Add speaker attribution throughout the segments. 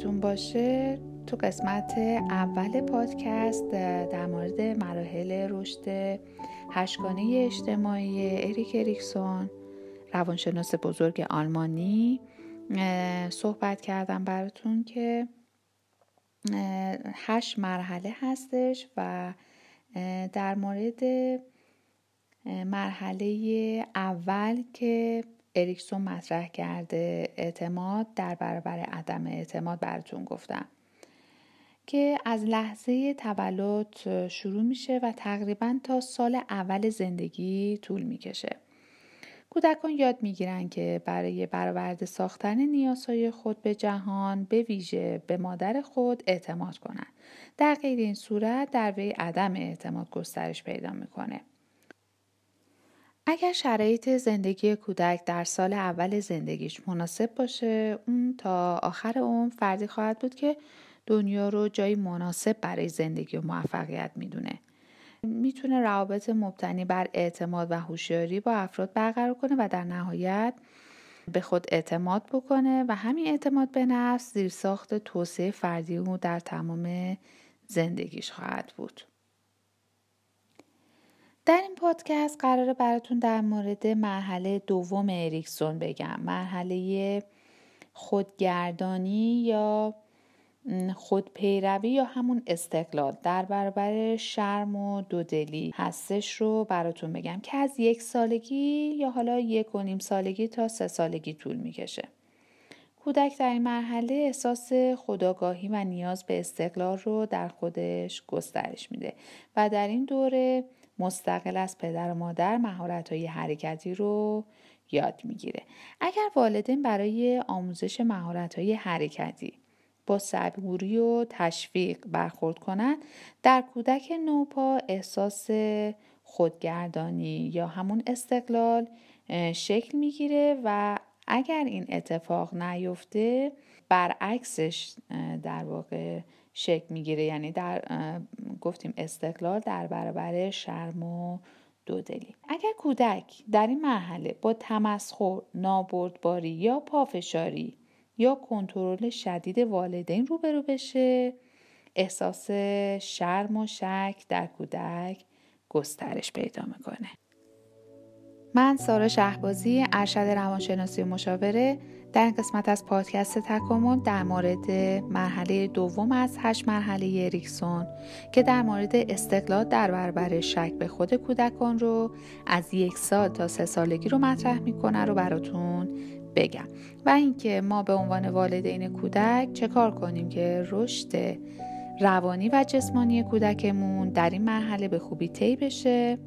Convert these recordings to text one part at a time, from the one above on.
Speaker 1: خاطرتون باشه تو قسمت اول پادکست در مورد مراحل رشد هشگانه اجتماعی اریک اریکسون روانشناس بزرگ آلمانی صحبت کردم براتون که هشت مرحله هستش و در مورد مرحله اول که اریکسون مطرح کرده اعتماد در برابر عدم اعتماد براتون گفتم که از لحظه تولد شروع میشه و تقریبا تا سال اول زندگی طول می‌کشه. کودکان یاد می‌گیرن که برای برآورده ساختن نیازهای خود به جهان به ویژه به مادر خود اعتماد کنند. در غیر این صورت در وی عدم اعتماد گسترش پیدا می‌کنه. اگر شرایط زندگی کودک در سال اول زندگیش مناسب باشه اون تا آخر اون فردی خواهد بود که دنیا رو جایی مناسب برای زندگی و موفقیت می‌دونه می‌تونه روابط مبتنی بر اعتماد و هوشیاری با افراد برقرار کنه و در نهایت به خود اعتماد بکنه و همین اعتماد به نفس زیر ساخت توسعه فردی او در تمام زندگیش خواهد بود. در این پادکست قراره براتون در مورد مرحله دوم اریکسون بگم مرحله خودگردانی یا خودپیروی یا همون استقلال در برابر شرم و دودلی هستش رو براتون بگم که از یک سالگی یا حالا یک و نیم سالگی تا سه سالگی طول می‌کشه. کودک در این مرحله احساس خداگاهی و نیاز به استقلال رو در خودش گسترش میده و در این دوره مستقل از پدر و مادر مهارت های حرکتی رو یاد می‌گیره. اگر والدین برای آموزش مهارت های حرکتی با صبوری و تشویق برخورد کنند در کودک نوپا احساس خودگردانی یا همون استقلال شکل می‌گیره و اگر این اتفاق نیفته برعکسش در واقع شکل می‌گیره. یعنی در گفتیم استقلال در برابر شرم و دودلی. اگر کودک در این مرحله با تمسخر نابردباری یا پافشاری یا کنترل شدید والدین روبرو بشه احساس شرم و شک در کودک گسترش پیدا می‌کنه. من سارا شهبازی ارشد روانشناسی و مشاوره در این قسمت از پادکست تکامل در مورد مرحله دوم از هشت مرحله اریکسون که در مورد استقلال در برابر شک به خود کودکان رو از یک سال تا سه سالگی رو مطرح می‌کنه رو براتون بگم. و اینکه ما به عنوان والدین کودک چه کار کنیم که رشد روانی و جسمانی کودکمون در این مرحله به خوبی طی بشه.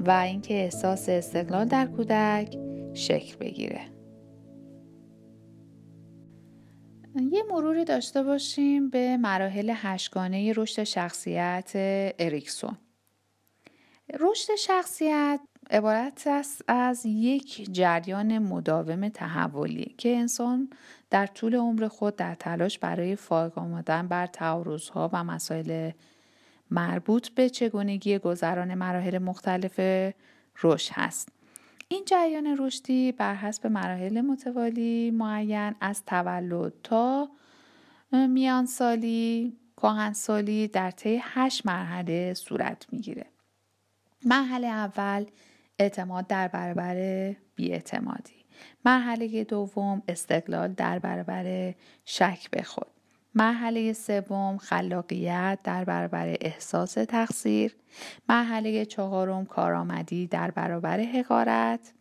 Speaker 1: و اینکه احساس استقلال در کودک شکل بگیره. یه مروری داشته باشیم به مراحل هشگانه رشد شخصیت اریکسون. رشد شخصیت عبارت است از یک جریان مداوم تحولی که انسان در طول عمر خود در تلاش برای فائق آمدن بر تعارضها و مسائل مربوط به چگونگی گذران مراحل مختلف رشد هست. این جریان رشدی بر حسب مراحل متوالی معین از تولد تا میان سالی سالی در طی هشت مرحله صورت می‌گیره. مرحله اول اعتماد در برابر بیاعتمادی مرحله دوم استقلال در برابر شک به خود مرحله سوم خلاقیت در برابر احساس تقصیر. مرحله چهارم کارآمدی در برابر حقارت.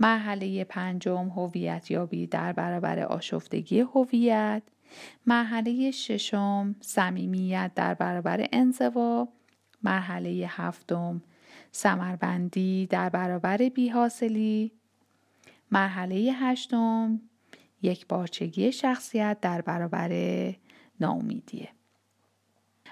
Speaker 1: مرحله پنجم هویت یابی در برابر آشفتگی هویت. مرحله ششم صمیمیت در برابر انزوا. مرحله هفتم سمربندی در برابر بیحاصلی. مرحله هشتم یک بارچگی شخصیت در برابر ناامیدیه.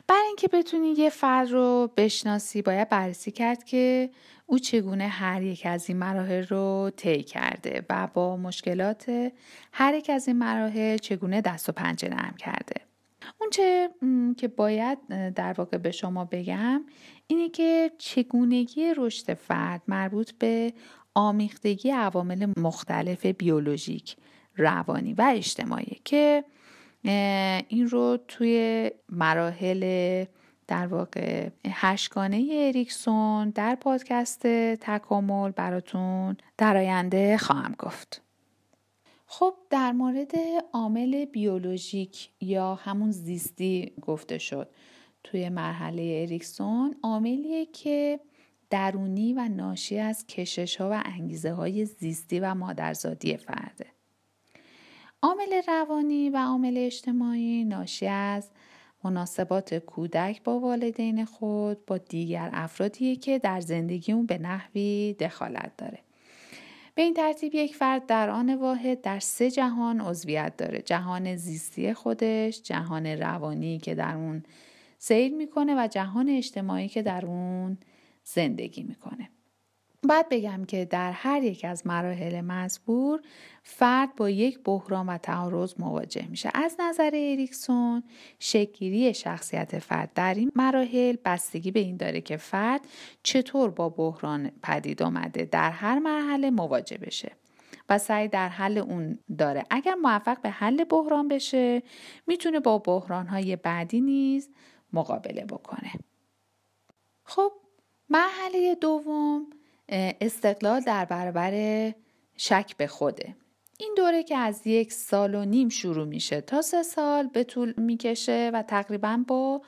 Speaker 1: برای اینکه بتونی یه فرد رو بشناسی باید بررسی کرد که او چگونه هر یک از این مراحل رو طی کرده و با مشکلات هر یک از این مراحل چگونه دست و پنجه نرم کرده. اونچه که باید در واقع به شما بگم اینه که چگونگی رشد فرد مربوط به آمیختگی عوامل مختلف بیولوژیک، روانی و اجتماعی که این رو توی مراحل در واقع هشگانه اریکسون در پادکست تکامل براتون در آینده خواهم گفت. خب در مورد عامل بیولوژیک یا همون زیستی گفته شد. توی مرحله اریکسون عاملیه که درونی و ناشی از کشش ها و انگیزه های زیستی و مادرزادی فرده. عامل روانی و عامل اجتماعی ناشی از مناسبات کودک با والدین خود با دیگر افرادیه که در زندگی اون به نحوی دخالت داره. به این ترتیب یک فرد در آن واحد در سه جهان عضویت داره. جهان زیستی خودش جهان روانی که در اون سیر می‌کنه و جهان اجتماعی که در اون زندگی می‌کنه. باید بگم که در هر یک از مراحل مزبور فرد با یک بحران و تعارض مواجه میشه. از نظر اریکسون شکلگیری شخصیت فرد در این مراحل بستگی به این داره که فرد چطور با بحران پدید آمده در هر مرحله مواجه بشه و سعی در حل اون داره. اگر موفق به حل بحران بشه می‌تونه با بحران های بعدی نیز مقابله بکنه. خب مرحله دوم استقلال در برابر شک به خوده. این دوره که از یک سال و نیم شروع میشه تا سه سال به طول می‌کشه و تقریبا با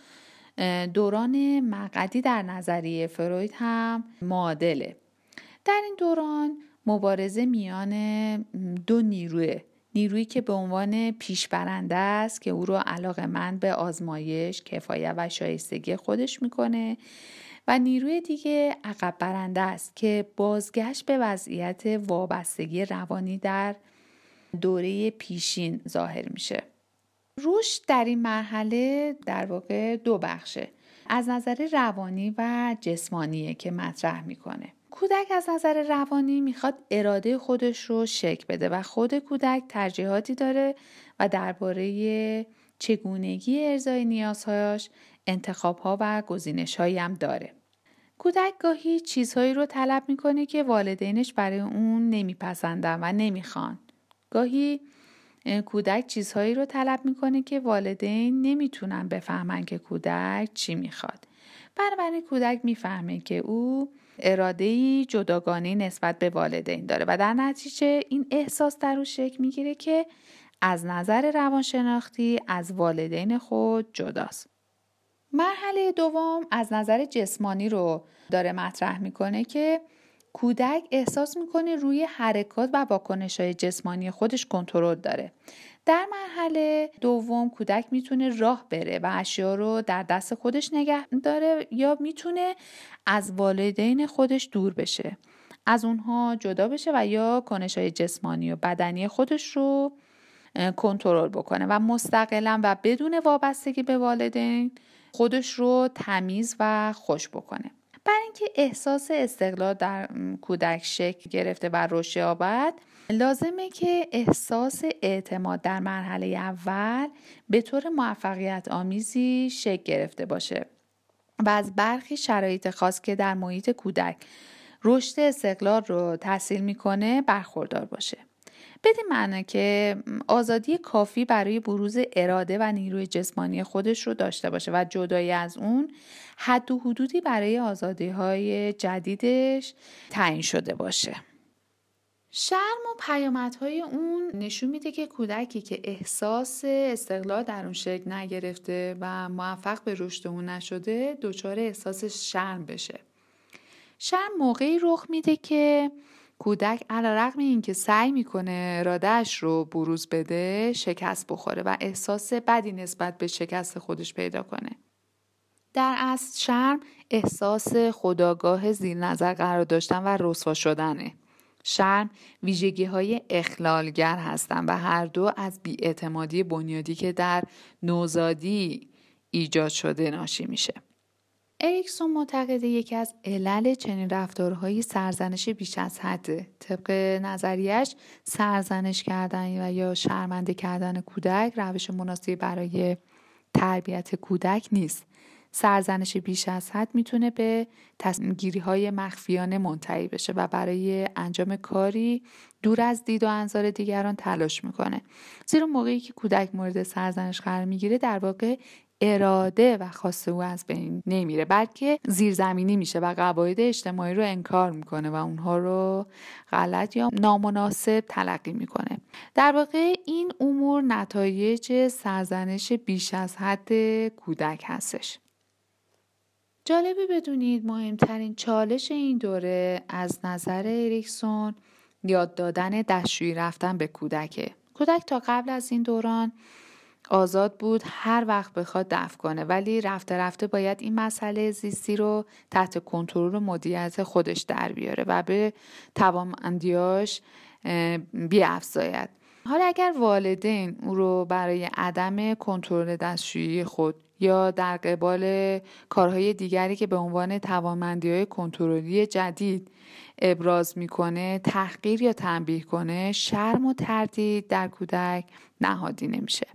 Speaker 1: دوران مقدی در نظریه فروید هم معادله. در این دوران مبارزه میان دو نیروه. نیرویی که به عنوان پیشبرنده است که او را علاقه من به آزمایش کفایت و شایستگی خودش می‌کنه. و نیروی دیگه عقب برنده است که بازگشت به وضعیت وابستگی روانی در دوره پیشین ظاهر میشه. رشد در این مرحله در واقع دو بخشه. از نظر روانی و جسمانیه که مطرح می‌کنه. کودک از نظر روانی می‌خواد اراده خودش رو شک بده و خود کودک ترجیحاتی داره و درباره چگونگی ارزای نیازهاش انتخاب ها و گزینش هایی هم داره. کودک گاهی چیزهایی رو طلب می‌کنه که والدینش برای اون نمیپسندن و نمی‌خوان. گاهی کودک چیزهایی رو طلب می‌کنه که والدین نمی‌تونن بفهمن که کودک چی می‌خواد. بنابراین کودک می‌فهمه که او اراده جداگانه نسبت به والدین داره و در نتیجه این احساس در او شکل می‌گیره که از نظر روانشناختی از والدین خود جداست. مرحله دوم از نظر جسمانی رو داره مطرح می‌کنه که کودک احساس می‌کنه روی حرکات و واکنش های جسمانی خودش کنترل داره در مرحله دوم کودک می‌تونه راه بره و اشیا رو در دست خودش نگه داره یا می‌تونه از والدین خودش دور بشه از اونها جدا بشه و یا کنش های جسمانی و بدنی خودش رو کنترل بکنه و مستقلا و بدون وابستگی به والدین خودش رو تمیز و خوش بکنه. برای اینکه احساس استقلال در کودک شکل گرفته و رشد یابد لازمه که احساس اعتماد در مرحله اول به طور موفقیت آمیزی شکل گرفته باشه و از برخی شرایط خاص که در محیط کودک رشد استقلال رو تحصیل می‌کنه برخوردار باشه. بدین معنا که آزادی کافی برای بروز اراده و نیروی جسمانی خودش رو داشته باشه و جدایی از اون حد و حدودی برای آزادی های جدیدش تعیین شده باشه. شرم و پیامدهای اون نشون میده که کودکی که احساس استقلال در اون شکل نگرفته و موفق به رشد اون نشده دچار احساس شرم بشه. شرم موقعی رخ میده که کودک علا رقم این که سعی می‌کنه ارادهش رو بروز بده شکست بخوره و احساس بدی نسبت به شکست خودش پیدا کنه. در اصل شرم احساس خداگاه زیر نظر قرار داشتن و رسوا شدنه. شرم ویژگی های اخلالگر هستند و هر دو از بیاعتمادی بنیادی که در نوزادی ایجاد شده ناشی میشه. اریکسون معتقده یکی از علل چنین رفتارهایی سرزنش بیش از حده. طبق نظریش سرزنش کردن و یا شرمنده کردن کودک روش مناسبی برای تربیت کودک نیست. سرزنش بیش از حد می‌تونه به تصمیم گیری های مخفیانه منتهی بشه و برای انجام کاری دور از دید و انظار دیگران تلاش می‌کنه. زیرا موقعی که کودک مورد سرزنش قرار می‌گیره در واقع اراده و خواست او از بین نمیره بلکه زیرزمینی میشه و قواعد اجتماعی رو انکار می‌کنه و اونها رو غلط یا نامناسب تلقی می‌کنه. در واقع این امور نتایج سرزنش بیش از حد کودک هستش. جالبه بدونید مهمترین چالش این دوره از نظر اریکسون یاد دادن دستشویی رفتن به کودکه. کودک تا قبل از این دوران آزاد بود هر وقت بخواد دفع کنه. ولی رفته رفته باید این مسئله زیستی رو تحت کنترل و مدیریت خودش در بیاره و به توانمندیاش بیافزاید. حالا اگر والدین او رو برای عدم کنترل دستشویی خود یا در قبال کارهای دیگری که به عنوان توانمندی های کنترلی جدید ابراز می‌کنه تحقیر یا تنبیه کنه شرم و تردید در کودک نهادی نمیشه.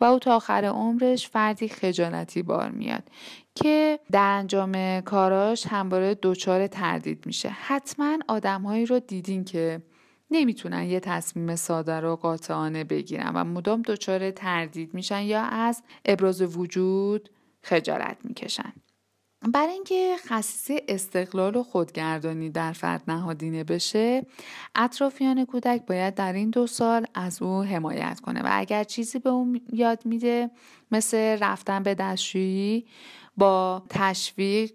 Speaker 1: و او تا آخر عمرش فردی خجالتی بار میاد که در انجام کاراش همواره دچار تردید میشه. حتما آدمهایی رو دیدین که نمی‌تونن یه تصمیم ساده رو قاطعانه بگیرن و مدام دچار تردید میشن یا از ابراز وجود خجالت می‌کشن. برای اینکه خصیصه استقلال و خودگردانی در فرد نهادینه بشه اطرافیان کودک باید در این دو سال از او حمایت کنه و اگر چیزی به او یاد میده مثل رفتن به دستشویی با تشویق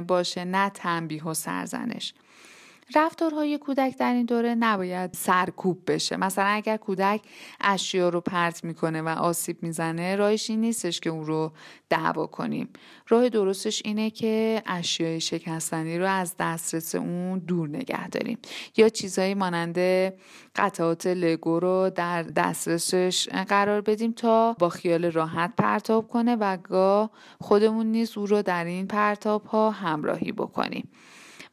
Speaker 1: باشه نه تنبیه و سرزنش. رفتارهای کودک در این دوره نباید سرکوب بشه. مثلا اگر کودک اشیا رو پرت می‌کنه و آسیب می‌زنه راهش این نیستش که اون رو دعوا کنیم. راه درستش اینه که اشیای شکستنی رو از دسترس اون دور نگه داریم. یا چیزهایی مانند قطعات لگو رو در دسترسش قرار بدیم تا با خیال راحت پرتاب کنه و گاه خودمون نیز او رو در این پرتاب ها همراهی بکنیم.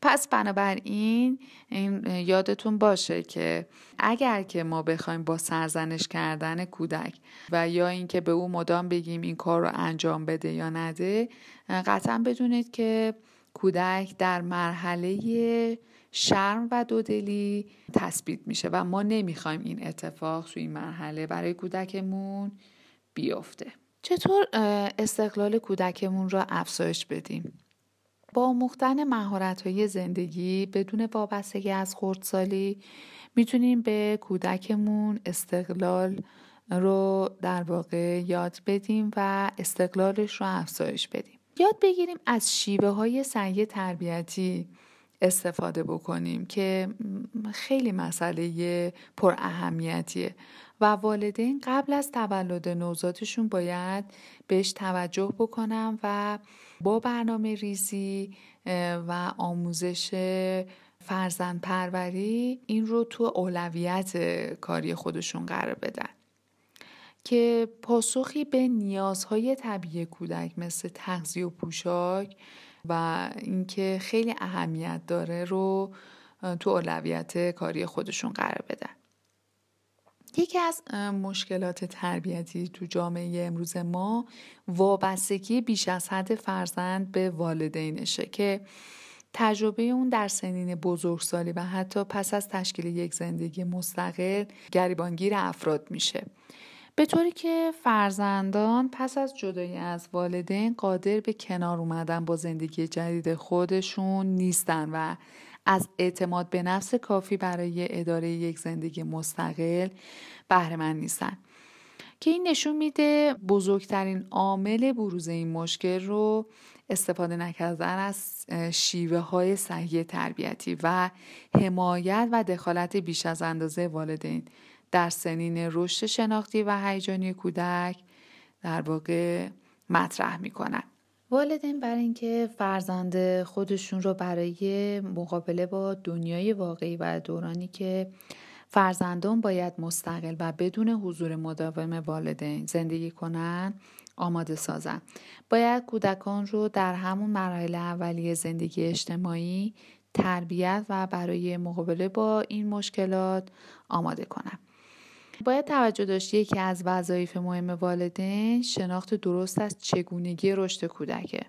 Speaker 1: پس بنابراین این یادتون باشه که اگر که ما بخوایم با سرزنش کردن کودک و یا اینکه به او مدام بگیم این کار رو انجام بده یا نده قطعا بدونید که کودک در مرحله شرم و دودلی تثبیت میشه و ما نمی‌خوایم این اتفاق توی این مرحله برای کودکمون بیفته. چطور استقلال کودکمون را افزایش بدیم؟ با مختن مهارت های زندگی بدون وابستگی از خردسالی می‌تونیم به کودکمون استقلال رو در واقع یاد بدیم و استقلالش رو افزایش بدیم. یاد بگیریم از شیوه های سعی تربیتی استفاده بکنیم که خیلی مسئله پر اهمیتیه و والدین قبل از تولد نوزادشون باید بهش توجه بکنم و با برنامه ریزی و آموزش فرزند پروری این رو تو اولویت کاری خودشون قرار بدن. که پاسخی به نیازهای طبیعی کودک مثل تغذیه و پوشاک و اینکه خیلی اهمیت داره رو تو اولویت کاری خودشون قرار بدن. یکی از مشکلات تربیتی تو جامعه امروز ما وابستگی بیش از حد فرزند به والدینشه که تجربه اون در سنین بزرگسالی و حتی پس از تشکیل یک زندگی مستقل گریبانگیر افراد میشه. به طوری که فرزندان پس از جدایی از والدین قادر به کنار اومدن با زندگی جدید خودشون نیستن و از اعتماد به نفس کافی برای اداره یک زندگی مستقل بهره مند نیستن. که این نشون میده بزرگترین عامل بروز این مشکل رو استفاده نکردن از شیوه های صحیح تربیتی و حمایت و دخالت بیش از اندازه والدین. در سنین رشد شناختی و هیجانی کودک در واقع مطرح می‌کنن. والدین برای اینکه فرزند خودشون رو برای مقابله با دنیای واقعی و دورانی که فرزندان باید مستقل و بدون حضور مداوم والدین زندگی کنن آماده سازن. باید کودکان رو در همون مراحل اولیه زندگی اجتماعی تربیت و برای مقابله با این مشکلات آماده کنن. باید توجه داشت یکی از وظایف مهم والدین شناخت درست از چگونگی رشد کودکه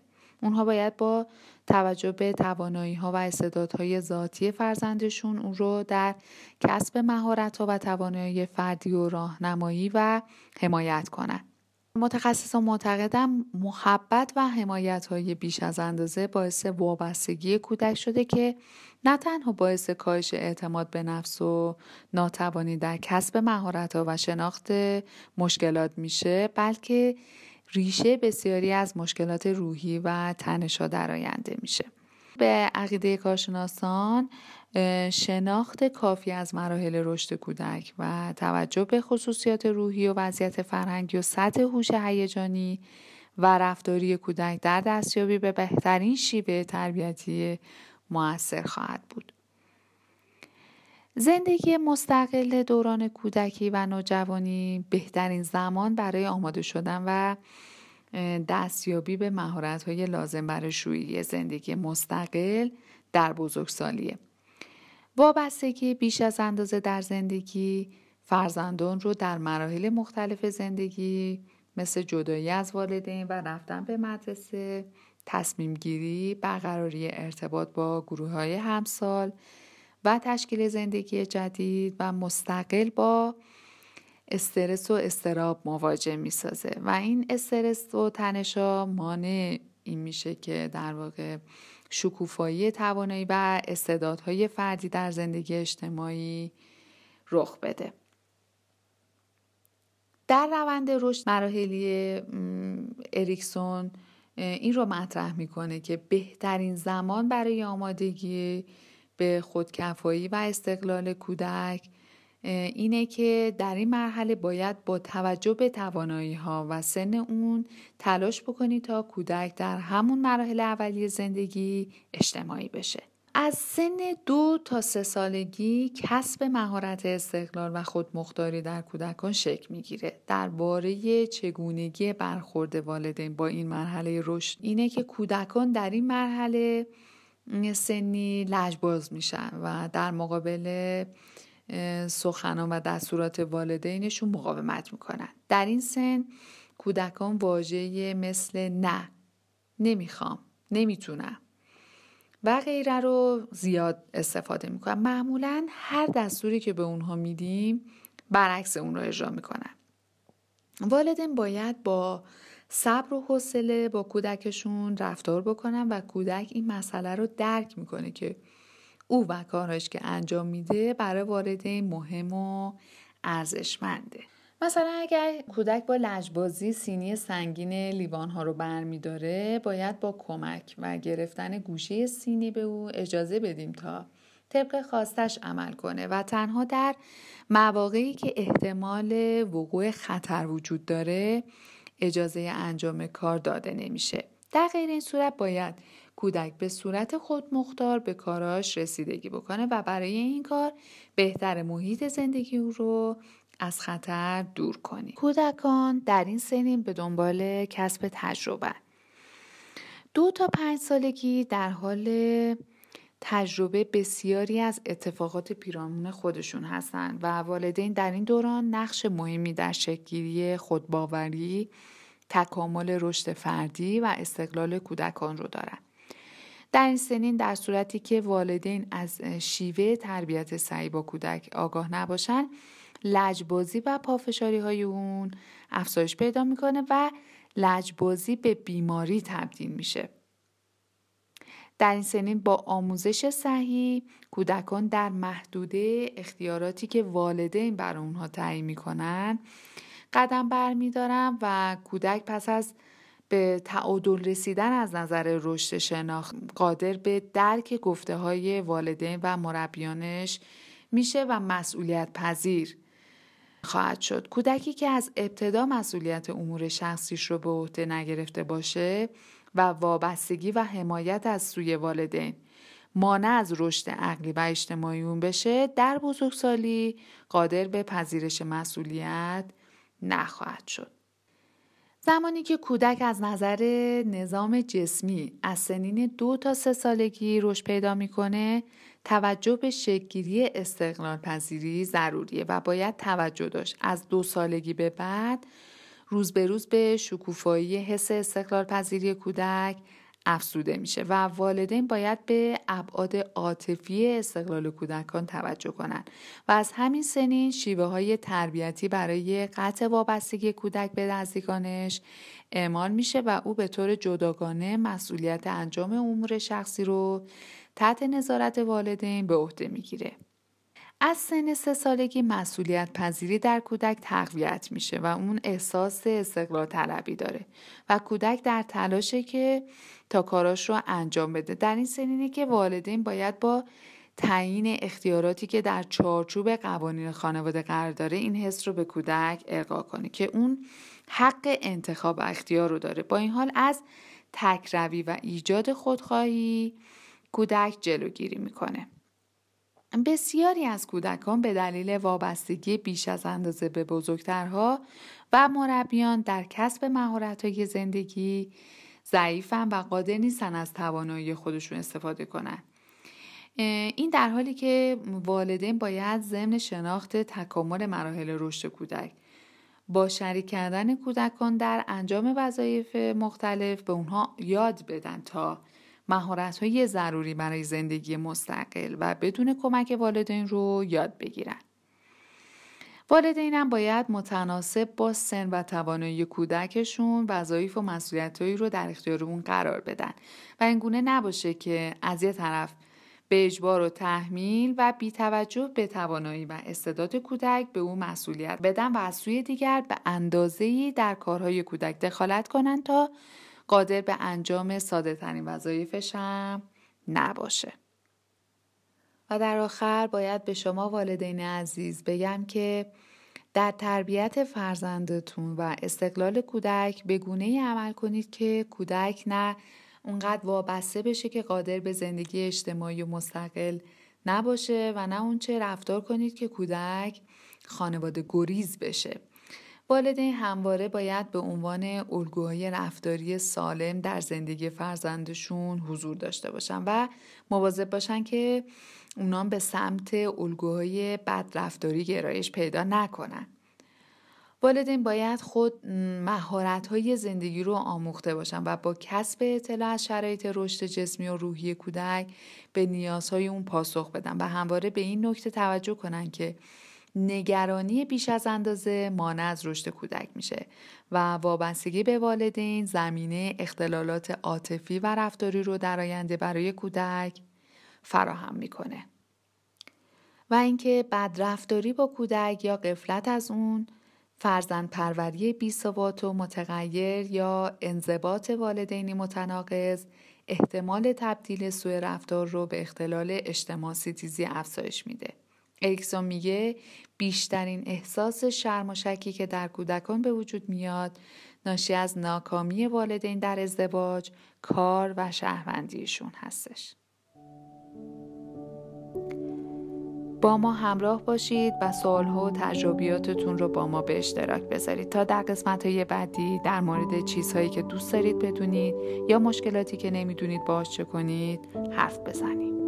Speaker 1: اونها باید با توجه به توانایی ها و استعدادهای ذاتی فرزندشون اون رو در کسب مهارت ها و توانایی فردی و راهنمایی و حمایت کنند. متخصصان معتقدم محبت و حمایت های بیش از اندازه باعث وابستگی کودک شده که نه تنها باعث کاهش اعتماد به نفس و ناتوانی در کسب مهارت ها و شناخت مشکلات میشه بلکه ریشه بسیاری از مشکلات روحی و تنشا درآینده میشه. به عقیده کارشناسان شناخت کافی از مراحل رشد کودک و توجه به خصوصیات روحی و وضعیت فرهنگی و سطح هوش هیجانی و رفتاری کودک در دستیابی به بهترین شیوه تربیتی موثر خواهد بود. زندگی مستقل دوران کودکی و نوجوانی بهترین زمان برای آماده شدن و دستیابی به های لازم برای شویی زندگی مستقل در بزرگسالیه. وابستگی بیش از اندازه در زندگی فرزندان رو در مراحل مختلف زندگی مثل جدایی از والدین و رفتن به مدرسه تصمیم گیری، برقراری ارتباط با گروه های همسال و تشکیل زندگی جدید و مستقل با استرس و استراب مواجه می سازه و این استرس و تنشا مانع این میشه که در واقع شکوفایی توانایی و استعدادهای فردی در زندگی اجتماعی رخ بده. در روند رشد مراحلی اریکسون این رو مطرح می‌کنه که بهترین زمان برای آمادگی به خودکفایی و استقلال کودک اینه که در این مرحله باید با توجه به توانایی ها و سن اون تلاش بکنی تا کودک در همون مراحل اولیه زندگی اجتماعی بشه. از سن دو تا سه سالگی کسب مهارت استقلال و خودمختاری در کودکان شکل می‌گیره. درباره چگونگی برخورد والدین با این مرحله رشد اینه که کودکان در این مرحله سنی لجباز میشن و در مقابل سخنان و دستورات والدینشون مقاومت می‌کنن. در این سن کودکان واژه مثل نه نمی‌خوام نمی‌تونم و غیره رو زیاد استفاده می‌کنن معمولا هر دستوری که به اونها میدیم برعکس اون رو اجرا می‌کنن. والدین باید با صبر و حوصله با کودکشون رفتار بکنن و کودک این مسئله رو درک می‌کنه که او و کارش که انجام میده برای والدین مهم و ارزشمنده. مثلا اگر کودک با لجبازی سینی سنگین لیوان ها رو برمیداره باید با کمک و گرفتن گوشه سینی به او اجازه بدیم تا طبق خواستش عمل کنه و تنها در مواقعی که احتمال وقوع خطر وجود داره اجازه انجام کار داده نمیشه. در غیر این صورت باید کودک به صورت خودمختار به کاراش رسیدگی بکنه و برای این کار بهتر محیط زندگی او رو از خطر دور کنی. کودکان در این سنین به دنبال کسب تجربه دو تا پنج سالگی در حال تجربه بسیاری از اتفاقات پیرامون خودشون هستند و والدین در این دوران نقش مهمی در شکلگیری خودباوری، تکامل رشد فردی و استقلال کودکان رو دارند. در این سنین در صورتی که والدین از شیوه تربیت سعی با کودک آگاه نباشن لجبازی و پافشاری های اون افزایش پیدا می‌کنه و لجبازی به بیماری تبدیل میشه. در این سنین با آموزش صحیح کودکان در محدوده اختیاراتی که والدین بر اونها تعیین می‌کنن قدم برمیدارن و کودک پس از به تعادل رسیدن از نظر رشد شناخت قادر به درک گفته های والدین و مربیانش میشه و مسئولیت پذیر خواهد شد. کودکی که از ابتدا مسئولیت امور شخصیش رو به عهده نگرفته باشه و وابستگی و حمایت از سوی والدین مانع از رشد عقلی و اجتماعی اون بشه در بزرگسالی قادر به پذیرش مسئولیت نخواهد شد. زمانی که کودک از نظر نظام جسمی از سنین دو تا سه سالگی رشد پیدا می‌کنه توجه به شکلگیری استقلال پذیری ضروریه و باید توجه داشت. از دو سالگی به بعد روز به روز به شکوفایی حس استقلال پذیری کودک افسوده میشه و والدین باید به ابعاد عاطفی استقلال کودکان توجه کنند و از همین سنین شیوه های تربیتی برای قطع وابستگی کودک به نزدیکانش اعمال میشه و او به طور جداگانه مسئولیت انجام امور شخصی رو تحت نظارت والدین به عهده می‌گیره. از سن سه سالگی مسئولیت پذیری در کودک تقویت میشه و اون احساس استقلال طلبی داره و کودک در تلاشه که تا کاراش رو انجام بده. در این سنینه که والدین باید با تعیین اختیاراتی که در چارچوب قوانین خانواده قرار داره این حس رو به کودک ارقا کنه که اون حق انتخاب اختیار رو داره. با این حال از تکروی و ایجاد خودخواهی کودک جلوگیری می‌کنه. بسیاری از کودکان به دلیل وابستگی بیش از اندازه به بزرگترها و مربیان در کسب مهارت‌های زندگی ضعیفن و قادر نیستن از توانایی خودشون استفاده کنن. این در حالی که والدین باید ضمن شناخت تکامل مراحل رشد کودک با شریک کردن کودکان در انجام وظایف مختلف به اونها یاد بدن تا مهارت های ضروری برای زندگی مستقل و بدون کمک والدین رو یاد بگیرن. والدین هم باید متناسب با سن و توانایی کودکشون وظایف و مسئولیتهایی رو در اختیار اون قرار بدن و اینگونه نباشه که از یه طرف به اجبار و تحمیل و بی توجه به توانایی و استعداد کودک به او مسئولیت بدن و از سوی دیگر به اندازه‌ای در کارهای کودک دخالت کنند تا قادر به انجام ساده ترین وظایفش هم نباشه. و در آخر باید به شما والدین عزیز بگم که در تربیت فرزندتون و استقلال کودک به گونه ای عمل کنید که کودک نه اونقدر وابسته بشه که قادر به زندگی اجتماعی و مستقل نباشه و نه اونچه رفتار کنید که کودک خانواده گریز بشه. والدین همواره باید به عنوان الگوهای رفتاری سالم در زندگی فرزندشون حضور داشته باشن و مواظب باشن که اونام به سمت الگوهای بد رفتاری گرایش پیدا نکنن. والدین باید خود مهارت های زندگی رو آموخته باشن و با کسب اطلاع از شرایط رشد جسمی و روحی کودک به نیازهای اون پاسخ بدن و همواره به این نکته توجه کنن که نگرانی بیش از اندازه مانع از رشد کودک میشه و وابستگی به والدین زمینه اختلالات عاطفی و رفتاری رو در آینده برای کودک فراهم می‌کنه و اینکه بدرفتاری با کودک یا قفلت از اون فرزند پروری بی و متغیر یا انضباط والدینی متناقض احتمال تبدیل سوء رفتار رو به اختلال اجتماع سیتیزی افزایش میده. اریکسون میگه بیشترین احساس شرم و شکی که در کودکان به وجود میاد ناشی از ناکامی والدین در ازدواج، کار و شهروندیشون هستش. با ما همراه باشید و سوالها و تجربیاتتون رو با ما به اشتراک بذارید تا در قسمت های بعدی در مورد چیزهایی که دوست دارید بدونید یا مشکلاتی که نمی‌دونید باش چه کنید حرف بزنید.